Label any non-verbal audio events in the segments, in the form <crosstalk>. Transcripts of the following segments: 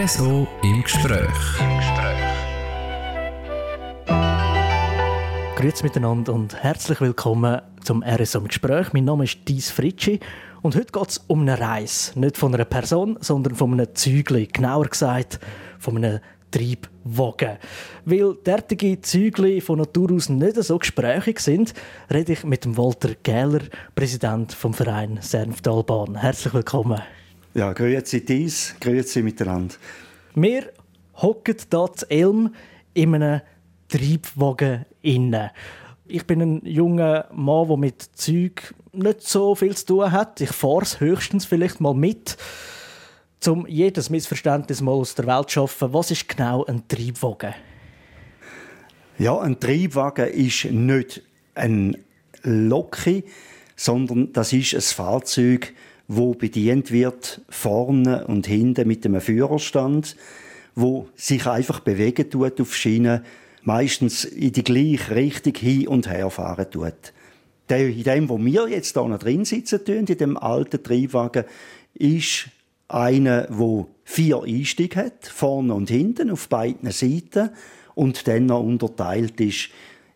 RSO im Gespräch. Grüezi miteinander und herzlich willkommen zum RSO im Gespräch. Mein Name ist Dies Fritschi und heute geht es um eine Reise. Nicht von einer Person, sondern von einem Zügli. Genauer gesagt, von einem Triebwagen. Weil derartige Zügli von Natur aus nicht so gesprächig sind, rede ich mit Walter Gähler, Präsident vom Verein Senftalbahn. Herzlich willkommen. Ja, grüezi dies, grüezi miteinander. Wir hocken hier zu Elm in einem Triebwagen innen. Ich bin ein junger Mann, der mit Zeug nicht so viel zu tun hat. Ich fahre es höchstens vielleicht mal mit, um jedes Missverständnis mal aus der Welt zu schaffen. Was ist genau ein Triebwagen? Ja, ein Triebwagen ist nicht ein Loki, sondern das ist ein Fahrzeug, wo bedient wird vorne und hinten mit einem Führerstand, wo sich einfach bewegen tut auf Schienen, meistens in die gleiche Richtung hin und her fahren tut. in dem, wo wir jetzt noch drin sitzen, in dem alten Triebwagen, ist einer, wo vier Einstiege hat, vorne und hinten, auf beiden Seiten, und dann noch unterteilt ist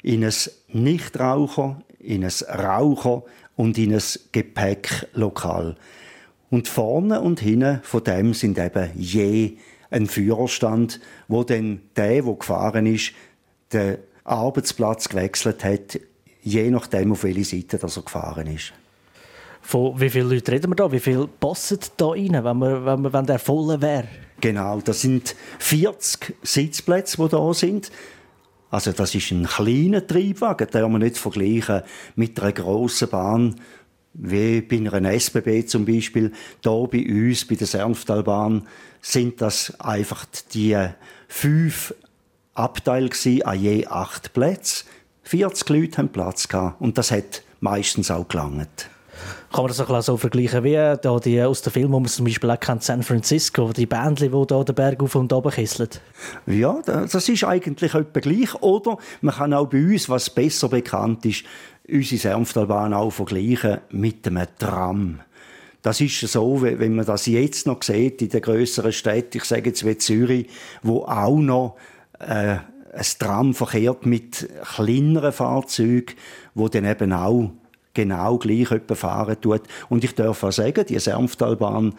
in ein Nichtraucher, in ein Raucher und in ein Gepäcklokal. Und vorne und hinten von dem sind eben je ein Führerstand, wo dann der, der gefahren ist, den Arbeitsplatz gewechselt hat, je nachdem, auf welche Seite er gefahren ist. Von wie vielen Leuten reden wir da? Wie viel passen da rein, wenn, wir, wenn, wir, wenn der voll wäre? Genau, das sind 40 Sitzplätze, die da sind. Also das ist ein kleiner Triebwagen, den man nicht vergleichen mit einer grossen Bahn, wie bei einer SBB zum Beispiel. Hier bei uns, bei der Sernftalbahn, sind das einfach die fünf Abteile an je acht Plätzen. 40 Leute haben Platz gehabt und das hat meistens auch gelangt. Kann man das auch so vergleichen wie da die aus dem Film, wo man zum Beispiel auch kennt, San Francisco, die Bändchen, die da den Berg auf und runter kisseln? Ja, das ist eigentlich etwa gleich. Oder man kann auch bei uns, was besser bekannt ist, unsere Senftalbahn auch vergleichen mit einem Tram. Das ist so, wenn man das jetzt noch sieht in den grösseren Städten, ich sage jetzt wie Zürich, wo auch noch äh, ein Tram verkehrt mit kleineren Fahrzeugen, wo dann eben auch genau gleich fahren tut. Und ich darf auch sagen, die Sermftalbahn,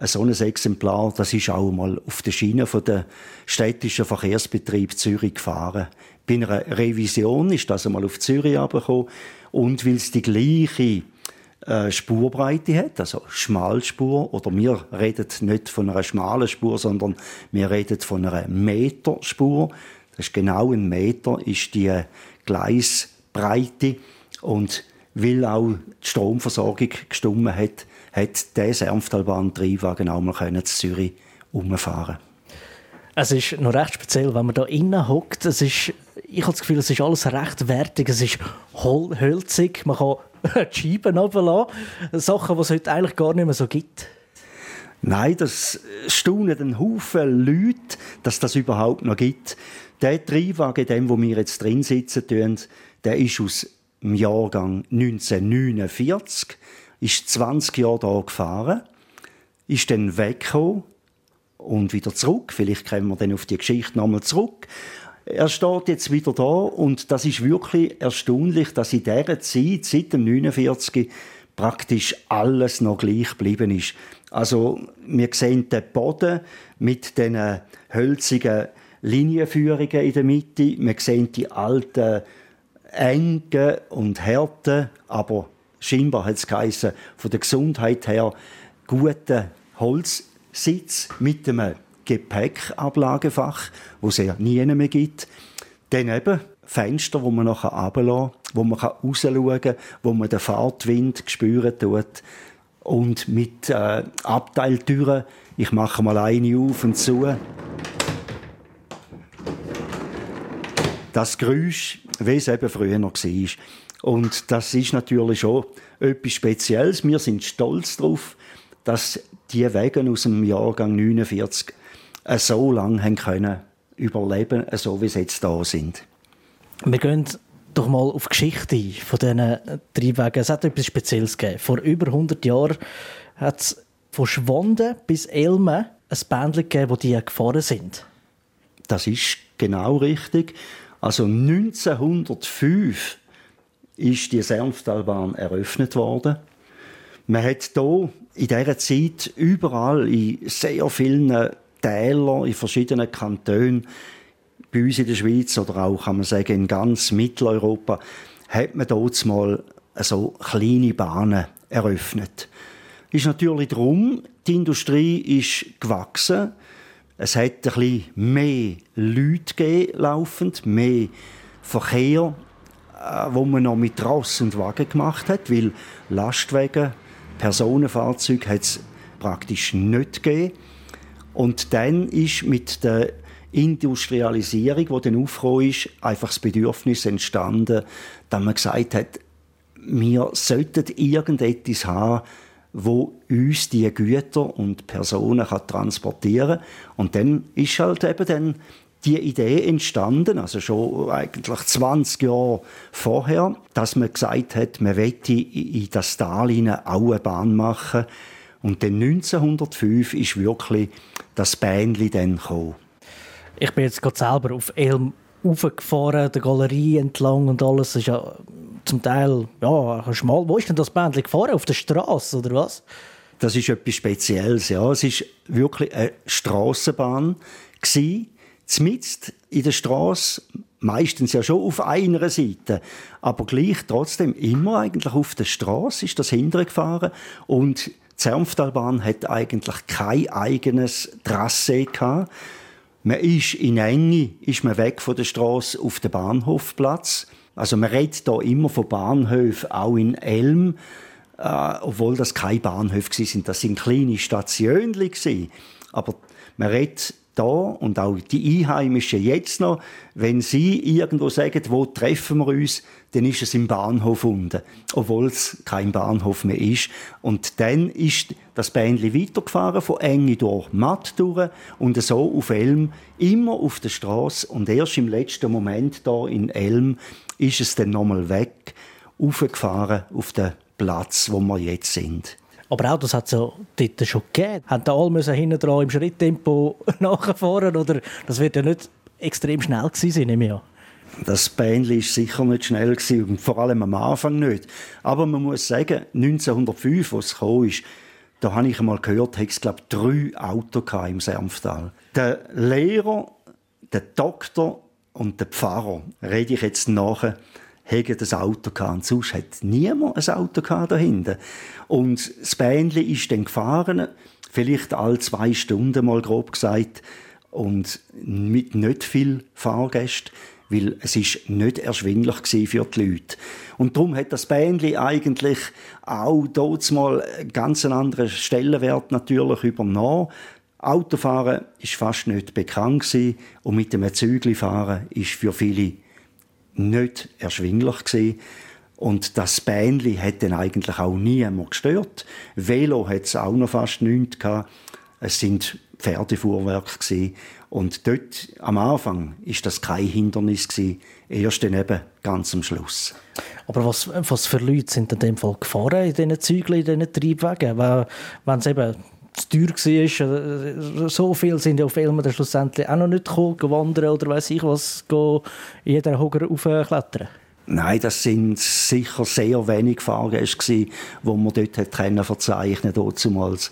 so ein Exemplar, das ist auch mal auf der Schiene von der städtischen Verkehrsbetrieb Zürich gefahren. Bei einer Revision ist das einmal auf Zürich abgekommen und weil es die gleiche äh, Spurbreite hat, also Schmalspur, oder wir reden nicht von einer schmalen Spur, sondern wir reden von einer Meterspur. Das ist genau ein Meter, ist die Gleisbreite und weil auch die Stromversorgung gestummen hat, hat der Senftalbahn-Triebwagen auch mal in Zürich umfahren es ist noch recht speziell, wenn man da innen hockt. Es ist, ich habe das Gefühl, es ist alles recht wertig. Es ist hölzig. Man kann <laughs> die Scheiben runterlassen. Sachen, die es heute eigentlich gar nicht mehr so gibt. Nein, das staunen einen Haufen Leute, dass das überhaupt noch gibt. Der Triebwagen, dem, wo wir jetzt drin sitzen, der ist aus im Jahrgang 1949, ist 20 Jahre da gefahren, ist dann weggekommen und wieder zurück. Vielleicht kommen wir dann auf die Geschichte nochmal zurück. Er steht jetzt wieder da und das ist wirklich erstaunlich, dass in dieser Zeit, seit dem 49 praktisch alles noch gleich geblieben ist. Also wir sehen den Boden mit den hölzigen Linienführungen in der Mitte. Wir sehen die alten enge und Härte, aber scheinbar hat es geheißen, von der Gesundheit her guten Holzsitz mit einem Gepäckablagefach, wo es ja nie mehr gibt. Dann eben Fenster, wo man nachher runterlassen wo man rausschauen kann, wo man den Fahrtwind spüren tut. Und mit äh, Abteiltüren, ich mache mal eine auf und zu. Das Geräusch wie es eben früher noch war. Und das ist natürlich schon etwas Spezielles. Wir sind stolz darauf, dass die Wege aus dem Jahrgang 49 so lange haben können überleben, so wie sie jetzt da sind. Wir gehen doch mal auf die Geschichte von diesen Triebwagen. Es hat etwas Spezielles gegeben. Vor über 100 Jahren hat es von Schwanden bis Elmen ein Bändchen gegeben, wo die gefahren sind. Das ist genau richtig. Also 1905 ist die Senftalbahn eröffnet worden. Man hat hier in dieser Zeit überall in sehr vielen Tälern, in verschiedenen Kantonen, bei uns in der Schweiz oder auch, kann man sagen, in ganz Mitteleuropa, hat man dort mal so kleine Bahnen eröffnet. Ist natürlich darum, die Industrie ist gewachsen. Es hat ein bisschen mehr Leute gegeben, laufend, mehr Verkehr, äh, wo man noch mit Ross und Wagen gemacht hat, weil Lastwagen, Personenfahrzeuge hat es praktisch nicht gegeben. Und dann ist mit der Industrialisierung, die dann aufgekommen ist, einfach das Bedürfnis entstanden, dass man gesagt hat, wir sollten irgendetwas haben, wo uns die Güter und Personen kann transportieren kann. Und dann ist halt eben dann die Idee entstanden, also schon eigentlich 20 Jahre vorher, dass man gesagt hat, man möchte in das Tal eine Bahn machen. Und dann 1905 ist wirklich das Bähnli dann gekommen. Ich bin jetzt gerade selber auf Elm aufgefahren, der Galerie entlang und alles. Das ist ja zum Teil ja, schmal. Wo ist denn das Bändchen gefahren? Auf der Straße oder was? Das ist etwas Spezielles. Ja. Es ist wirklich eine Strassenbahn Zmitzt in der Straße, meistens ja schon auf einer Seite, aber gleich trotzdem immer eigentlich auf der Straße ist das hintergefahren und die Zermftalbahn hat eigentlich kein eigenes Trasse gehabt. Man ist in Enge, ist man weg von der Straße auf den Bahnhofplatz. Also man redet da immer von Bahnhöfen, auch in Elm, äh, obwohl das keine Bahnhöfe sind. Das sind kleine Stationen Aber man redet da und auch die Einheimischen jetzt noch, wenn sie irgendwo sagen, wo treffen wir uns, dann ist es im Bahnhof unten, obwohl es kein Bahnhof mehr ist. Und dann ist das Bähnchen weitergefahren, von Enge durch Matt durch und so auf Elm, immer auf der Straße und erst im letzten Moment da in Elm ist es dann nochmal weg, aufgefahren auf den Platz, wo wir jetzt sind. Aber Autos hat es ja dort schon gegeben. Haben da alle hinten dran im Schritttempo <laughs> nachfahren oder das wird ja nicht extrem schnell gewesen sein, an. Das Bähnchen war sicher nicht schnell gewesen, vor allem am Anfang nicht. Aber man muss sagen, 1905, als es kam, ist, da habe ich einmal gehört, es glaube drei Autos im Senftal. Der Lehrer, der Doktor und der Pfarrer, rede ich jetzt nachher, haben das Auto gehabt. Und sonst hat niemand ein Auto gehabt da hinten. Und das Bähnchen ist dann gefahren, vielleicht alle zwei Stunden mal grob gesagt, und mit nicht viel Fahrgästen, weil es ist nicht erschwinglich für die Leute. Und darum hat das Bähnchen eigentlich auch dort mal einen ganz anderen Stellenwert natürlich übernommen. Autofahren ist fast nicht bekannt gewesen, und mit dem Zügli fahren ist für viele nicht erschwinglich gewesen. Und das Bähnli hat dann eigentlich auch niemand gestört. Velo hat es auch noch fast nichts gehabt. Es sind Pferdefuhrwerke gewesen. Und dort am Anfang ist das kein Hindernis gewesen. Erst dann eben ganz am Schluss. Aber was, was für Leute sind in dem Fall gefahren in diesen Zügeln, in diesen Triebwagen? Wenn es eben zu teuer war. Äh, so viel sind ja auf Filmen dann schlussendlich auch noch nicht gekommen, gewandert oder weiß ich was, in jeder Hoger aufklettern. Nein, das sind sicher sehr wenig Fahrgäste die man dort hat verzeichnen damals.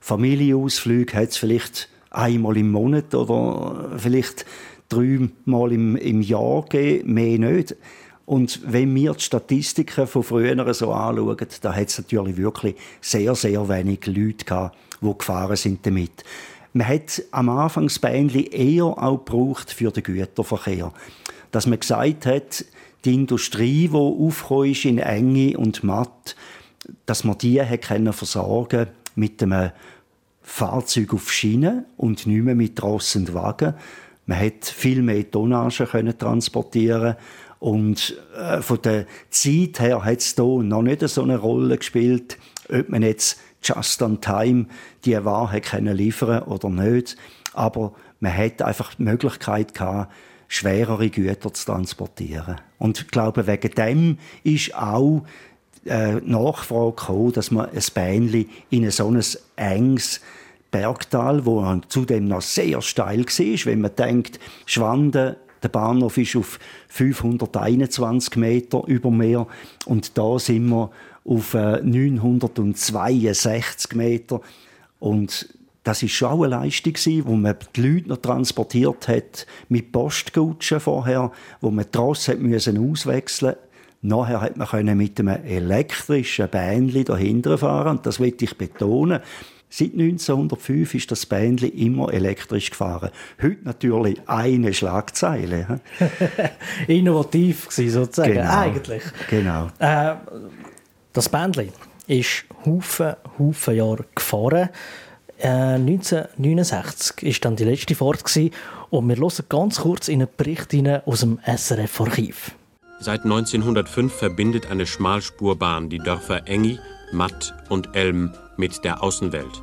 Familienausflüge hat es vielleicht einmal im Monat oder vielleicht dreimal im, im Jahr gegeben, mehr nicht. Und wenn wir die Statistiken von früher so anschauen, da hat es natürlich wirklich sehr, sehr wenig Leute gehabt, die gefahren sind damit. Man hat am Anfang das Bähnchen eher auch gebraucht für den Güterverkehr. Dass man gesagt hat, die Industrie, die aufgekommen ist in Enge und Matt, dass man die hat können versorgen mit einem Fahrzeug auf Schienen und nicht mehr mit Ross und Wagen. Man hat viel mehr Tonnage können transportieren und äh, von der Zeit her hat es hier noch nicht so eine Rolle gespielt, ob man jetzt just on time die Ware können liefern oder nicht. Aber man hat einfach die Möglichkeit gehabt, schwerere Güter zu transportieren. Und ich glaube, wegen dem ist auch äh, Nachfrage gekommen, dass man ein Bähnchen in so ein enges Bergtal, wo zudem noch sehr steil war, wenn man denkt, Schwanden der Bahnhof ist auf 521 Meter über Meer und da sind wir auf 962 äh, Meter. Und das ist schon eine Leistung, wo man die Leute noch transportiert hat mit Postkutschen vorher, wo man die Rosse müssen auswechseln Nachher hat man mit einem elektrischen Bähnchen dahinter fahren und das will ich betonen. Seit 1905 ist das Bändli immer elektrisch gefahren. Heute natürlich eine Schlagzeile. <laughs> Innovativ gewesen, sozusagen, genau. eigentlich. Genau. Äh, das Bändli ist Haufen, Haufen Jahre gefahren. Äh, 1969 war dann die letzte Fahrt gewesen, und wir hören ganz kurz in einen Bericht aus dem SRF-Archiv. Seit 1905 verbindet eine Schmalspurbahn die Dörfer Engi, Matt und Elm mit der Außenwelt.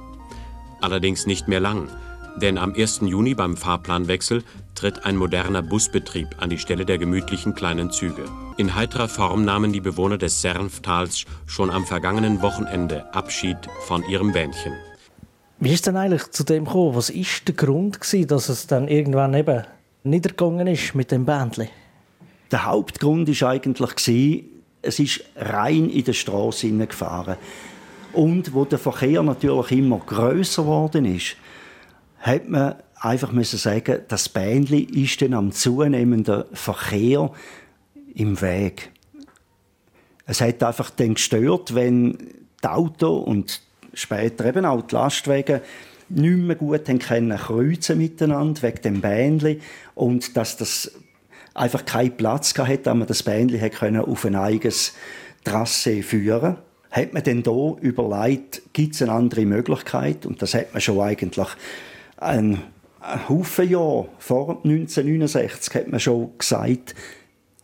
Allerdings nicht mehr lang, denn am 1. Juni beim Fahrplanwechsel tritt ein moderner Busbetrieb an die Stelle der gemütlichen kleinen Züge. In heiterer Form nahmen die Bewohner des Sernftals schon am vergangenen Wochenende Abschied von ihrem Bähnchen. Wie ist denn eigentlich zu dem gekommen? Was ist der Grund gewesen, dass es dann irgendwann eben niedergegangen ist mit dem Bändli? Der Hauptgrund ist eigentlich es ist rein in der Straße gefahren. Und wo der Verkehr natürlich immer größer geworden ist, hat man einfach müssen sagen, das Bähnli ist dann am zunehmenden Verkehr im Weg. Es hat einfach dann gestört, wenn die Auto und später eben auch die Lastwagen nicht mehr gut können kreuzen miteinander wegen dem Bähnli und dass das einfach keinen Platz hatte, dass man das Bähnli auf ein eigenes Trasse führen hat man denn da überlegt, gibt es eine andere Möglichkeit? Und das hat man schon eigentlich ein, ein Haufen Jahre vor 1969 hat man schon gesagt,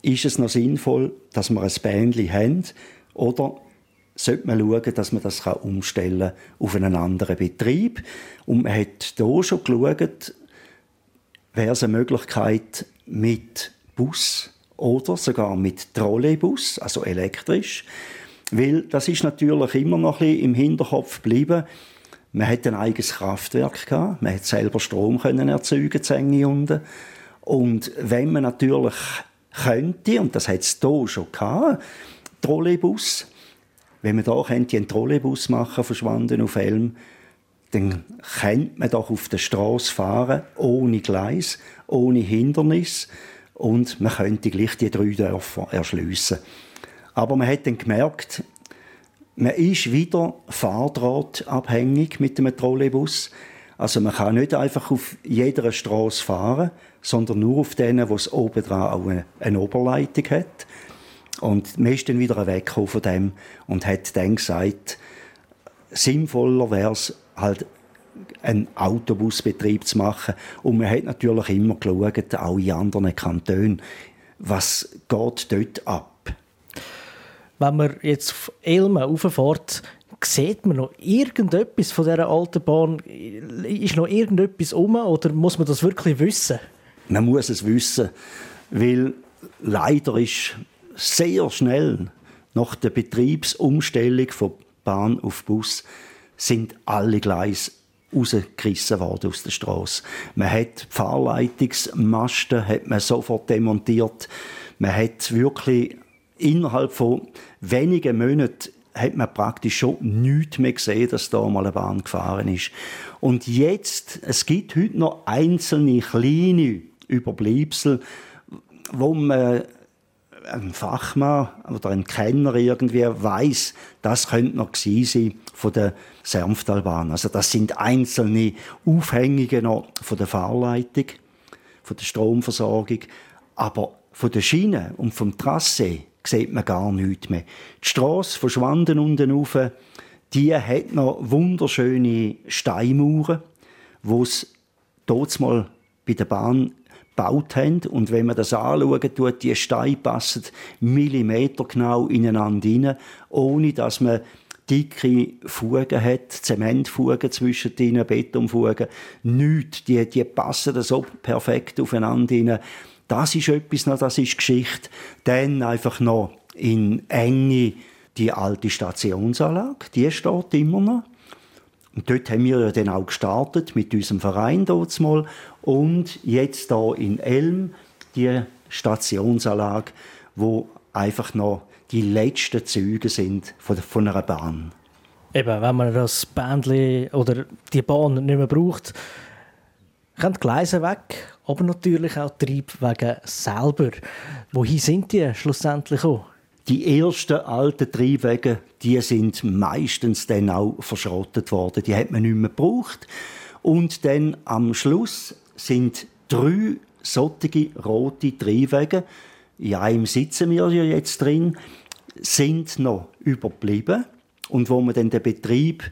ist es noch sinnvoll, dass wir ein Bändchen haben oder sollte man schauen, dass man das umstellen kann auf einen anderen Betrieb. Und man hat hier schon geschaut, wäre es eine Möglichkeit mit Bus oder sogar mit Trolleybus, also elektrisch, weil das ist natürlich immer noch ein bisschen im Hinterkopf geblieben. Man hat ein eigenes Kraftwerk gehabt, man hat selber Strom können erzeugen, Zänge unten. Und wenn man natürlich könnte, und das hat es hier schon gehabt, Trolleybus, wenn man da könnte einen Trolleybus machen von Schwanden auf Elm, dann könnte man doch auf der Straße fahren, ohne Gleis, ohne Hindernis und man könnte gleich die drei Dörfer erschliessen. Aber man hat dann gemerkt, man ist wieder fahrdrahtabhängig mit dem Trolleybus. Also man kann nicht einfach auf jeder Straße fahren, sondern nur auf denen, wo es oben auch eine, eine Oberleitung hat. Und man ist dann wieder weg von dem und hat dann gesagt, sinnvoller wäre es halt einen Autobusbetrieb zu machen. Und man hat natürlich immer geschaut, auch in anderen Kantonen, was geht dort ab wenn man jetzt auf Elmen rauffährt, sieht man noch irgendetwas von dieser alten Bahn? Ist noch irgendetwas um oder muss man das wirklich wissen? Man muss es wissen, weil leider ist sehr schnell nach der Betriebsumstellung von Bahn auf Bus sind alle Gleise rausgerissen worden aus der Straße. Man hat Fahrleitungsmasten hat man sofort demontiert. Man hat wirklich innerhalb von wenigen Monaten hat man praktisch schon nichts mehr gesehen, dass da mal eine Bahn gefahren ist. Und jetzt, es gibt heute noch einzelne kleine Überbleibsel, wo man ein Fachmann oder ein Kenner irgendwie weiß, das könnte noch sein von der Sermftalbahn. Also das sind einzelne Aufhängungen noch von der Fahrleitung, von der Stromversorgung, aber von der Schiene und vom Trasse sieht man gar nichts mehr. Die Strasse von Schwanden unten rauf, die hat noch wunderschöne Steinmauern, wo es dort mal bei der Bahn gebaut haben. Und wenn man das anschaut, tut die Steine passen millimetergenau ineinander rein, ohne dass man dicke Fugen hat, Zementfugen zwischen den Betonfugen, nichts. Die, die passen so perfekt aufeinander rein. Das ist etwas noch, das ist Geschichte. Dann einfach noch in Enge die alte Stationsanlage, die steht immer noch. Und dort haben wir ja dann auch gestartet mit unserem Verein dort mal und jetzt da in Elm die Stationsanlage, wo einfach noch die letzten Züge sind von, von einer Bahn. Eben, wenn man das Bändchen oder die Bahn nicht mehr braucht, können die Gleise weg, aber natürlich auch die Triebwege selber. Wohin sind die schlussendlich auch? Die ersten alten Triebwege, die sind meistens dann auch verschrottet worden. Die hat man nicht mehr gebraucht. Und dann am Schluss sind drei solche rote Triebwege, in einem sitzen wir ja jetzt drin, sind noch überblieben. Und wo man dann den Betrieb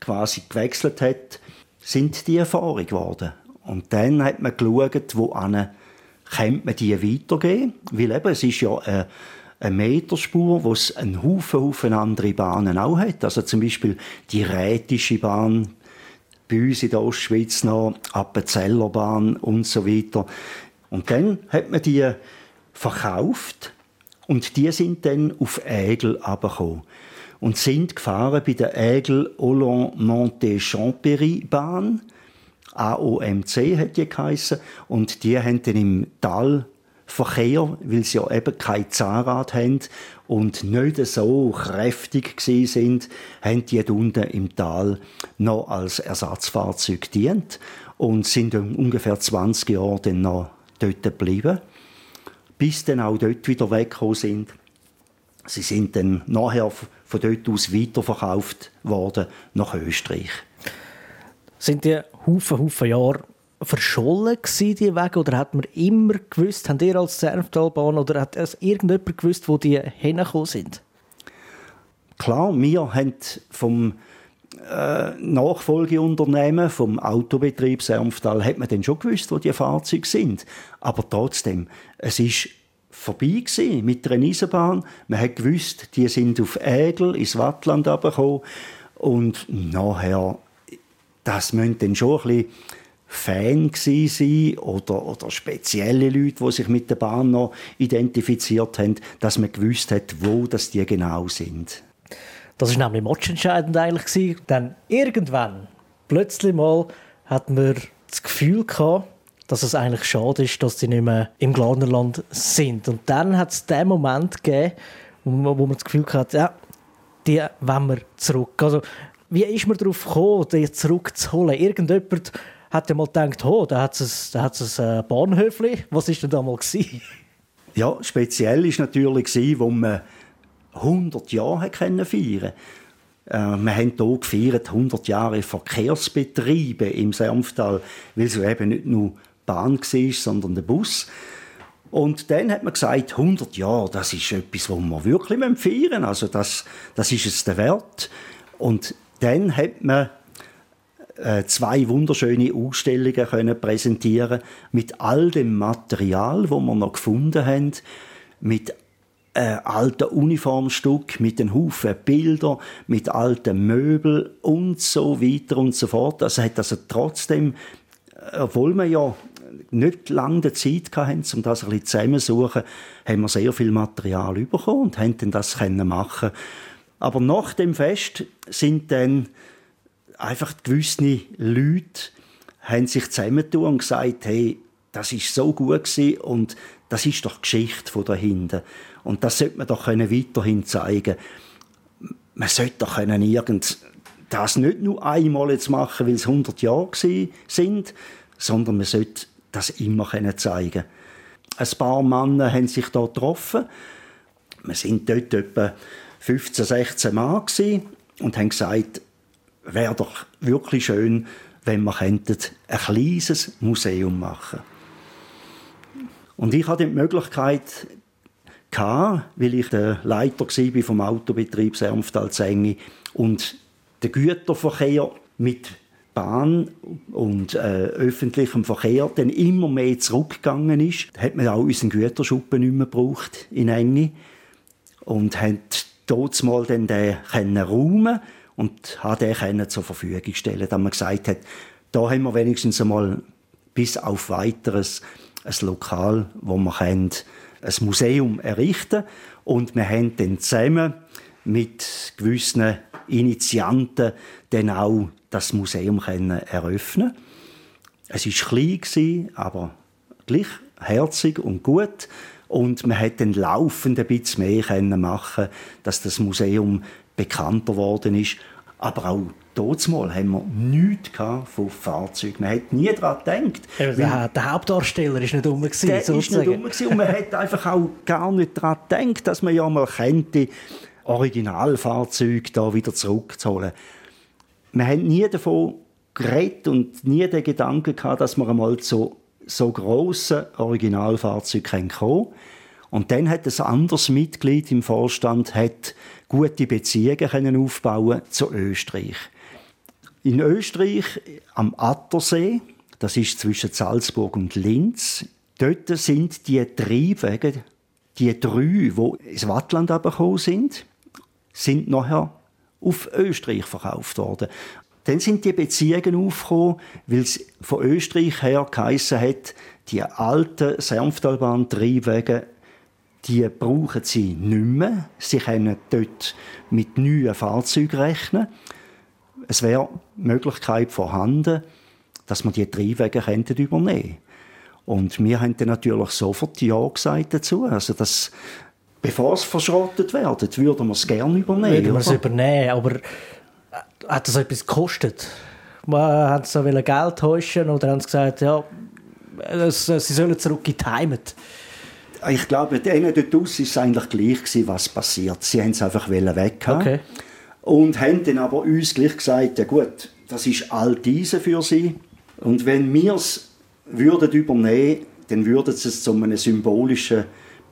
quasi gewechselt hat, sind die Erfahrung geworden. Und dann hat man geschaut, wo man die weitergeben. Weil eben, es ist ja eine, eine Meterspur, wo es einen Haufen, Haufen andere Bahnen auch hat. Also zum Beispiel die Rätische Bahn, bei uns in der Ostschweiz noch, Appenzeller Bahn und so weiter. Und dann hat man die verkauft und die sind dann auf Ägel abgekommen und sind gefahren bei der Ägel Hollande Monte Champéry Bahn. AOMC hat die geheissen. Und die haben dann im Talverkehr, weil sie ja eben kein Zahnrad haben und nicht so kräftig sind, haben die unten im Tal noch als Ersatzfahrzeug dient und sind ungefähr 20 Jahre dann noch dort geblieben, bis dann auch dort wieder weggekommen sind. Sie sind dann nachher von dort aus weiterverkauft worden nach Österreich. Sind die Haufen, Haufen Jahre verschollen gewesen, die Wege? Oder hat man immer gewusst, haben ihr als Zerftalbahn oder hat es irgendjemand gewusst, wo die hingekommen sind? Klar, wir haben vom äh, Nachfolgeunternehmen vom Autobetrieb Sermftal hat man dann schon gewusst, wo die Fahrzeuge sind. Aber trotzdem, es ist vorbei gewesen mit der Eisenbahn. Man hat gewusst, die sind auf Ägel ins Wattland gekommen und nachher, das müssen dann schon ein bisschen Fan sein oder, oder spezielle Leute, die sich mit der Bahn noch identifiziert haben, dass man gewusst hat, wo das die genau sind. Das ist nämlich entscheidend eigentlich gewesen. Dann irgendwann, plötzlich mal, hat man das Gefühl gehabt, dass es eigentlich schade ist, dass sie nicht mehr im Glarnerland sind. Und dann hat es den Moment gegeben, wo man das Gefühl hatte, ja, die wollen wir zurück. Also, wie ist man darauf gekommen, die zurückzuholen? Irgendjemand hat ja mal gedacht, oh, da hat es ein äh, Bahnhöfli. Was war denn da mal? <laughs> Ja, speziell war natürlich, wo man 100 Jahre feiern konnte. Äh, wir haben hier gefeiert 100 Jahre Verkehrsbetriebe im Senftal, weil es eben nicht nur Bahn war, sondern der Bus. Und dann hat man gesagt, 100 Jahre, das ist etwas, was wir wirklich feiern müssen. Also das, das ist es der Wert. Und dann hat man äh, zwei wunderschöne Ausstellungen können präsentieren mit all dem Material, wo wir noch gefunden haben, mit äh, alten Uniformstück, mit den Haufen Bilder, mit alten Möbeln und so weiter und so fort. Das hat also trotzdem, obwohl wir ja nicht lange Zeit hatten, um das ein bisschen zusammenzusuchen, haben wir sehr viel Material bekommen und haben dann das machen Aber nach dem Fest sind dann einfach gewisse Leute haben sich zusammengetan und gesagt, hey, das ist so gut gewesen und das ist doch Geschichte von dahinter. Und das sollte man doch weiterhin zeigen. Man sollte doch irgend das nicht nur einmal jetzt machen, weil es 100 Jahre sind, sondern man sollte das immer zeigen Ein paar Männer haben sich da getroffen. Wir sind dort etwa 15, 16 Mann und haben gesagt, wäre doch wirklich schön, wenn wir ein kleines Museum machen. Und ich hatte die Möglichkeit, weil ich der Leiter war vom Autobetrieb Sermftal-Zengi und der Güterverkehr mit Bahn und äh, öffentlichem Verkehr dann immer mehr zurückgegangen ist, hat man auch unseren Güterschuppen nicht mehr gebraucht in Enge und hat dort mal den können räumen und hat den zur Verfügung stellen, dass man gesagt hat, da haben wir wenigstens einmal bis auf weiteres ein Lokal, wo können ein Museum errichten und wir haben dann zusammen mit gewissen Initianten dann auch das Museum eröffnen Es war klein, aber gleich herzig und gut. Und man hätte dann laufend ein bisschen mehr machen dass das Museum bekannter geworden ist. Aber auch dort haben wir nichts von Fahrzeugen. Man hat nie daran gedacht. Der, der, Hauptdarsteller war nicht. Gewesen, der ist nicht rum und man hat einfach auch gar nicht daran gedacht, dass man ja mal könnte, Originalfahrzeuge da wieder zurückzuholen. Wir haben nie davon geredet und nie den Gedanken gehabt, dass wir einmal zu so grossen Originalfahrzeugen kommen Und dann hat ein anderes Mitglied im Vorstand hat gute Beziehungen aufbauen zu Österreich. In Österreich am Attersee, das ist zwischen Salzburg und Linz, dort sind die Triebwege, die drei, die ins Wattland gekommen sind, sind nachher auf Österreich verkauft worden. Dann sind die Beziehungen aufgekommen, weil es von Österreich her geheissen hat, die alten Senftalbahn-Triebwege, die brauchen sie nicht mehr. Sie können dort mit neuen Fahrzeugen rechnen. Es wäre die Möglichkeit vorhanden, dass man die Triebwege übernehmen könnten. Und wir haben dann natürlich sofort Ja gesagt dazu. Also das, bevor es verschrottet wird, würden wir es gerne übernehmen. Würden wir es übernehmen, aber hat das etwas gekostet? Man hat so Geld täuschen oder haben sie gesagt, ja, sie sollen zurück in die Heimat? Ich glaube, denen dort aus war es eigentlich gleich, gewesen, was passiert. Sie haben es einfach weg okay. Und haben dann aber uns gleich gesagt, ja gut, das ist Alteisen für sie. Und wenn wir es würden übernehmen, dann würden sie es zu einem symbolischen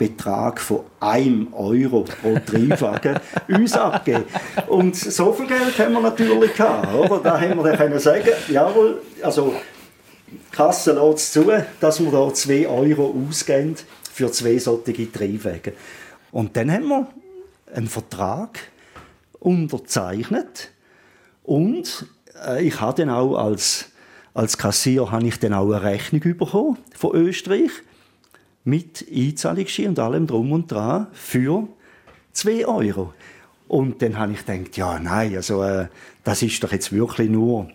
Betrag von einem Euro pro Triebwagen <laughs> uns abgeben. Und so viel Geld haben wir natürlich gehabt, oder? Da haben wir dann können sagen, jawohl, also die Kasse lässt es zu, dass wir da 2 Euro ausgeben für zwei solche Triebwagen. Und dann haben wir einen Vertrag unterzeichnet und äh, ich habe dann auch als, als Kassier habe ich dann auch eine Rechnung bekommen von Österreich mit Einzahlungsschein und allem drum und dran für 2 Euro. Und dann habe ich gedacht, ja, nein, also, äh, das ist doch jetzt wirklich nur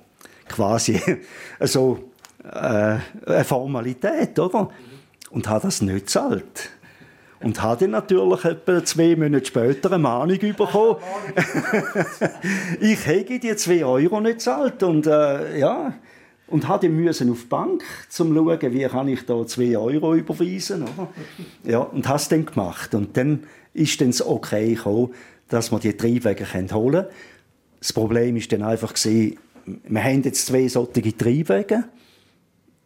quasi <laughs> so äh, eine Formalität, oder? Und habe das nicht gezahlt. Und habe dann natürlich etwa zwei Monate später eine Mahnung bekommen. <laughs> ich hätte die zwei Euro nicht gezahlt. Und äh, ja, und hatte müssen auf die Bank, um zu schauen, wie kann ich da zwei Euro überweisen. Oder? Ja, und habe es dann gemacht. Und dann ist das Okay gekommen, dass wir die Triebwege holen können. Das Problem war dann einfach, wir haben jetzt zwei solche Triebwege.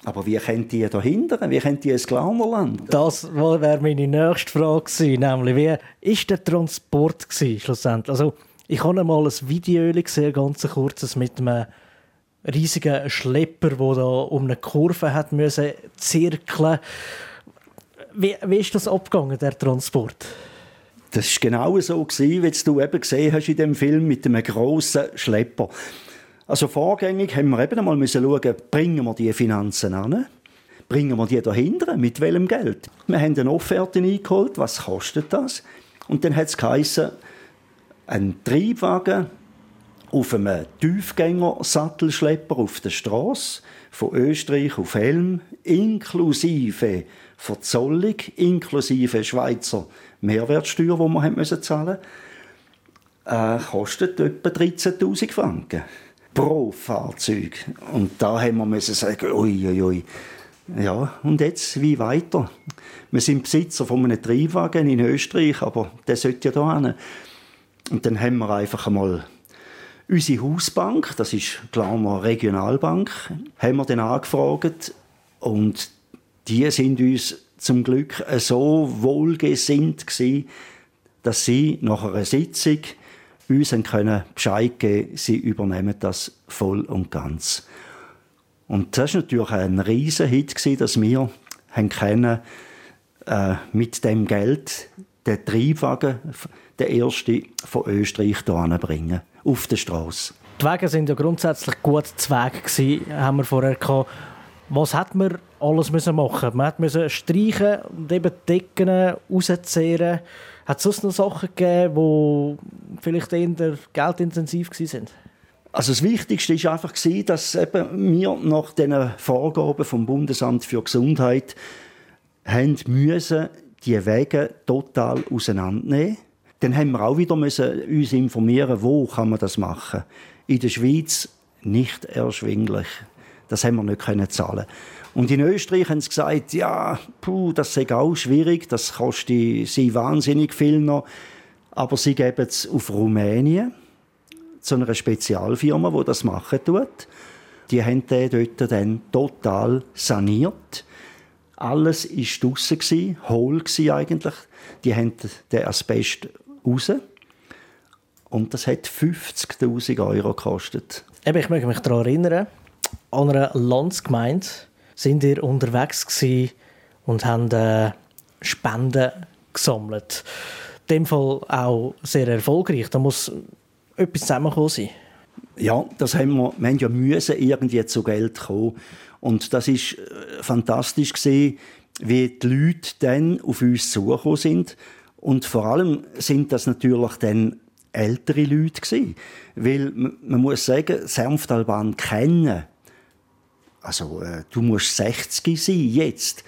Aber wie könnt ihr da hindern? Wie könnt ihr ins Glaunerland? Das wäre meine nächste Frage gewesen, nämlich wie war der Transport gewesen, schlussendlich? Also, ich habe einmal ein Video gesehen, ganz kurzes, mit einem riesigen Schlepper, der da um eine Kurve hat müssen zirkeln. Wie, wie ist das abgegangen, der Transport? Das war genau so, wie du eben gesehen hast in dem Film mit einem grossen Schlepper. Also vorgängig haben wir eben einmal müssen schauen, bringen wir die Finanzen an? Bringen wir die dahinter? Mit welchem Geld? Wir haben eine Offerte eingeholt, was kostet das? Und dann hat es geheißen, ein Triebwagen auf einem Tiefgänger-Sattelschlepper auf der Straße von Österreich auf Helm, inklusive Verzollung, inklusive Schweizer Mehrwertsteuer, die wir haben zahlen äh, kostet etwa 13.000 Franken pro Fahrzeug. Und da haben wir müssen sagen, ui, ui. Ja, und jetzt, wie weiter? Wir sind Besitzer von einem Triebwagen in Österreich, aber der sollte ja da hin. Und dann haben wir einfach einmal Unsere Hausbank, das ist klar eine Regionalbank, haben wir dann angefragt und die sind uns zum Glück so wohlgesinnt gewesen, dass sie nach einer Sitzung uns können Bescheid geben sie übernehmen das voll und ganz. Und das war natürlich ein riesen Hit, dass wir haben können, äh, mit dem Geld den Triebwagen, der erste von Österreich hierher bringen auf der Straße. Die Wege sind ja grundsätzlich gut zu Weg gewesen, haben wir vorher gehabt. Was hat man alles müssen machen? Man musste streichen und eben Decken rauszehren. Hat es sonst noch Sachen gegeben, die vielleicht eher geldintensiv waren? Also das Wichtigste ist einfach dass eben wir nach den Vorgaben vom Bundesamt für Gesundheit haben müssen die Wege total auseinandernehmen. Dann haben wir auch wieder müssen uns informieren, wo kann man das machen. In der Schweiz nicht erschwinglich. Das haben wir nicht können zahlen. Und in Österreich haben sie gesagt, ja, puh, das sei auch schwierig, das kostet sie wahnsinnig viel noch. Aber sie geben es auf Rumänien zu einer Spezialfirma, die das machen tut. Die haben den dort dann total saniert. Alles war draussen, hohl eigentlich. Die haben den Asbest raus. Und das hat 50.000 Euro gekostet. Eben, ich möchte mich daran erinnern, an einer Landsgemeinde sind wir unterwegs und haben äh, Spenden gesammelt. In dem Fall auch sehr erfolgreich. Da muss etwas zusammengekommen sein. Ja, das haben wir, wir haben ja müssen irgendwie zu Geld kommen. Und das ist äh, fantastisch gesehen, wie die Leute dann auf uns zugekommen sind. Und vor allem sind das natürlich dann ältere Leute gewesen. Weil man muss sagen, Senftalbahn kennen. Also äh, du musst 60 sein jetzt,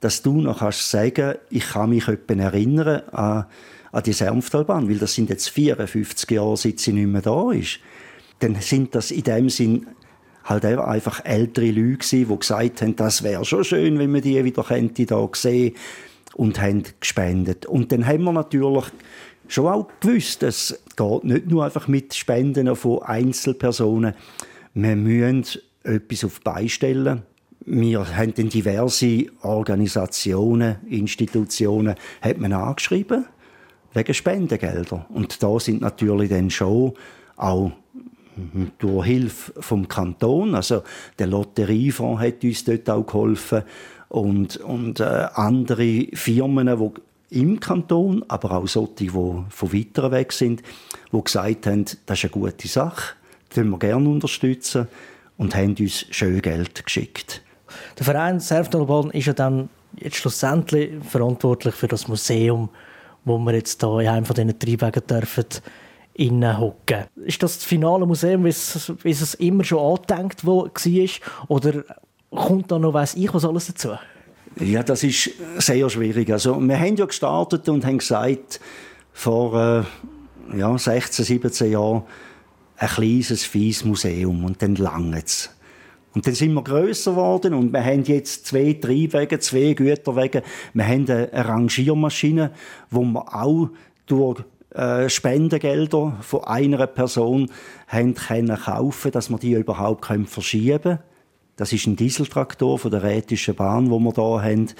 dass du noch kannst sagen, ich kann mich erinnern an an die Senftalbahn, weil das sind jetzt 54 Jahre, seit sie nicht mehr da ist, dann sind das in dem Sinn halt einfach ältere Leute gewesen, die gesagt haben, das wäre schon schön, wenn man die wieder könnte da sehen und haben gespendet. Und dann haben wir natürlich schon auch gewusst, es geht nicht nur einfach mit Spenden von Einzelpersonen. Wir müssen etwas auf beistellen. Wir haben dann diverse Organisationen, Institutionen, hat man angeschrieben wegen Spendengelder. Und da sind natürlich dann schon auch durch Hilfe vom Kanton, also der Lotteriefonds hat uns dort auch geholfen und, und äh, andere Firmen, die im Kanton, aber auch solche, die von weiter weg sind, die gesagt haben, das ist eine gute Sache, das wir gerne unterstützen und haben uns schön Geld geschickt. Der Verein Serftalbahn ist ja dann jetzt schlussendlich verantwortlich für das Museum wo wir jetzt hier in einem von diesen Triebwagen dürfen hocken. Ist das das finale Museum, wie es, es immer schon angedenkt war? Oder kommt da noch weiss ich was alles dazu? Ja, das ist sehr schwierig. Also, wir haben ja gestartet und haben gesagt, vor äh, ja, 16, 17 Jahren ein kleines, fieses Museum und dann lange es. Und dann sind wir grösser geworden und wir haben jetzt zwei Triebwege, zwei Güterwege. Wir haben eine Rangiermaschine, wo wir auch durch äh, Spendengelder von einer Person haben können kaufen, dass wir die überhaupt verschieben können. Das ist ein Dieseltraktor von der Rätischen Bahn, wo wir da haben.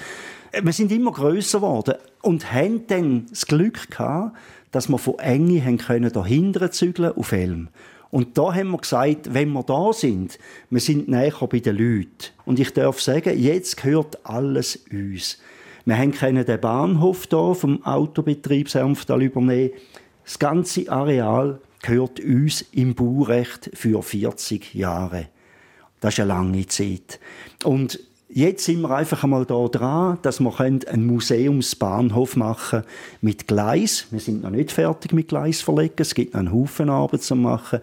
Wir sind immer grösser geworden und haben dann das Glück gehabt, dass wir von Enge haben können dahinter zügeln auf Elm. Und da haben wir gesagt, wenn wir da sind, wir sind näher bei den Leuten. Und ich darf sagen, jetzt gehört alles uns. Wir haben den Bahnhof hier vom Autobetrieb Senftal übernehmen. Das ganze Areal gehört uns im Baurecht für 40 Jahre. Das ist eine lange Zeit. Und Jetzt sind wir einfach einmal da dran, dass wir einen Museumsbahnhof machen mit Gleis. Wir sind noch nicht fertig mit Gleis verlegen. Es gibt noch einen Haufen Arbeit zu machen.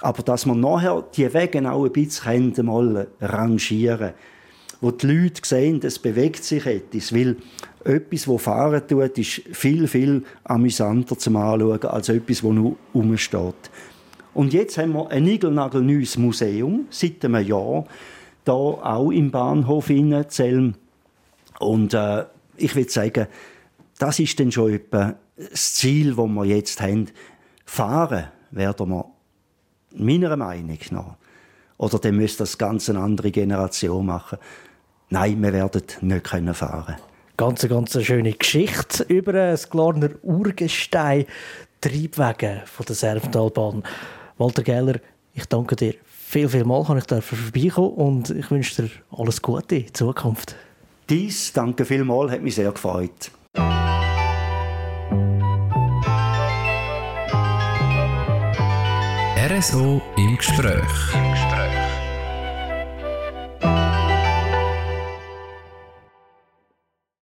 Aber dass wir nachher die Wege auch ein bisschen mal rangieren wo die Leute sehen, es bewegt sich etwas. Weil etwas, das fahren tut, ist viel, viel amüsanter zum Anschauen als etwas, das nur rumsteht. Und jetzt haben wir ein niegelnagelneues Museum seit einem Jahr da auch im Bahnhof in Zelm. Und äh, ich würde sagen, das ist dann schon etwa das Ziel, das wir jetzt haben. Fahren werden wir meiner Meinung nach. Oder dann müsste das ganz eine andere Generation machen. Nein, wir werden nicht können fahren. Ganz, ganz schöne Geschichte über das Glarner Urgestein Triebwege von der Serftalbahn. Walter Geller, ich danke dir viel, viel Mal kann ich vorbeikommen und ich wünsche dir alles Gute in Zukunft. Dies, danke vielmals, hat mich sehr gefreut. RSO im Gespräch.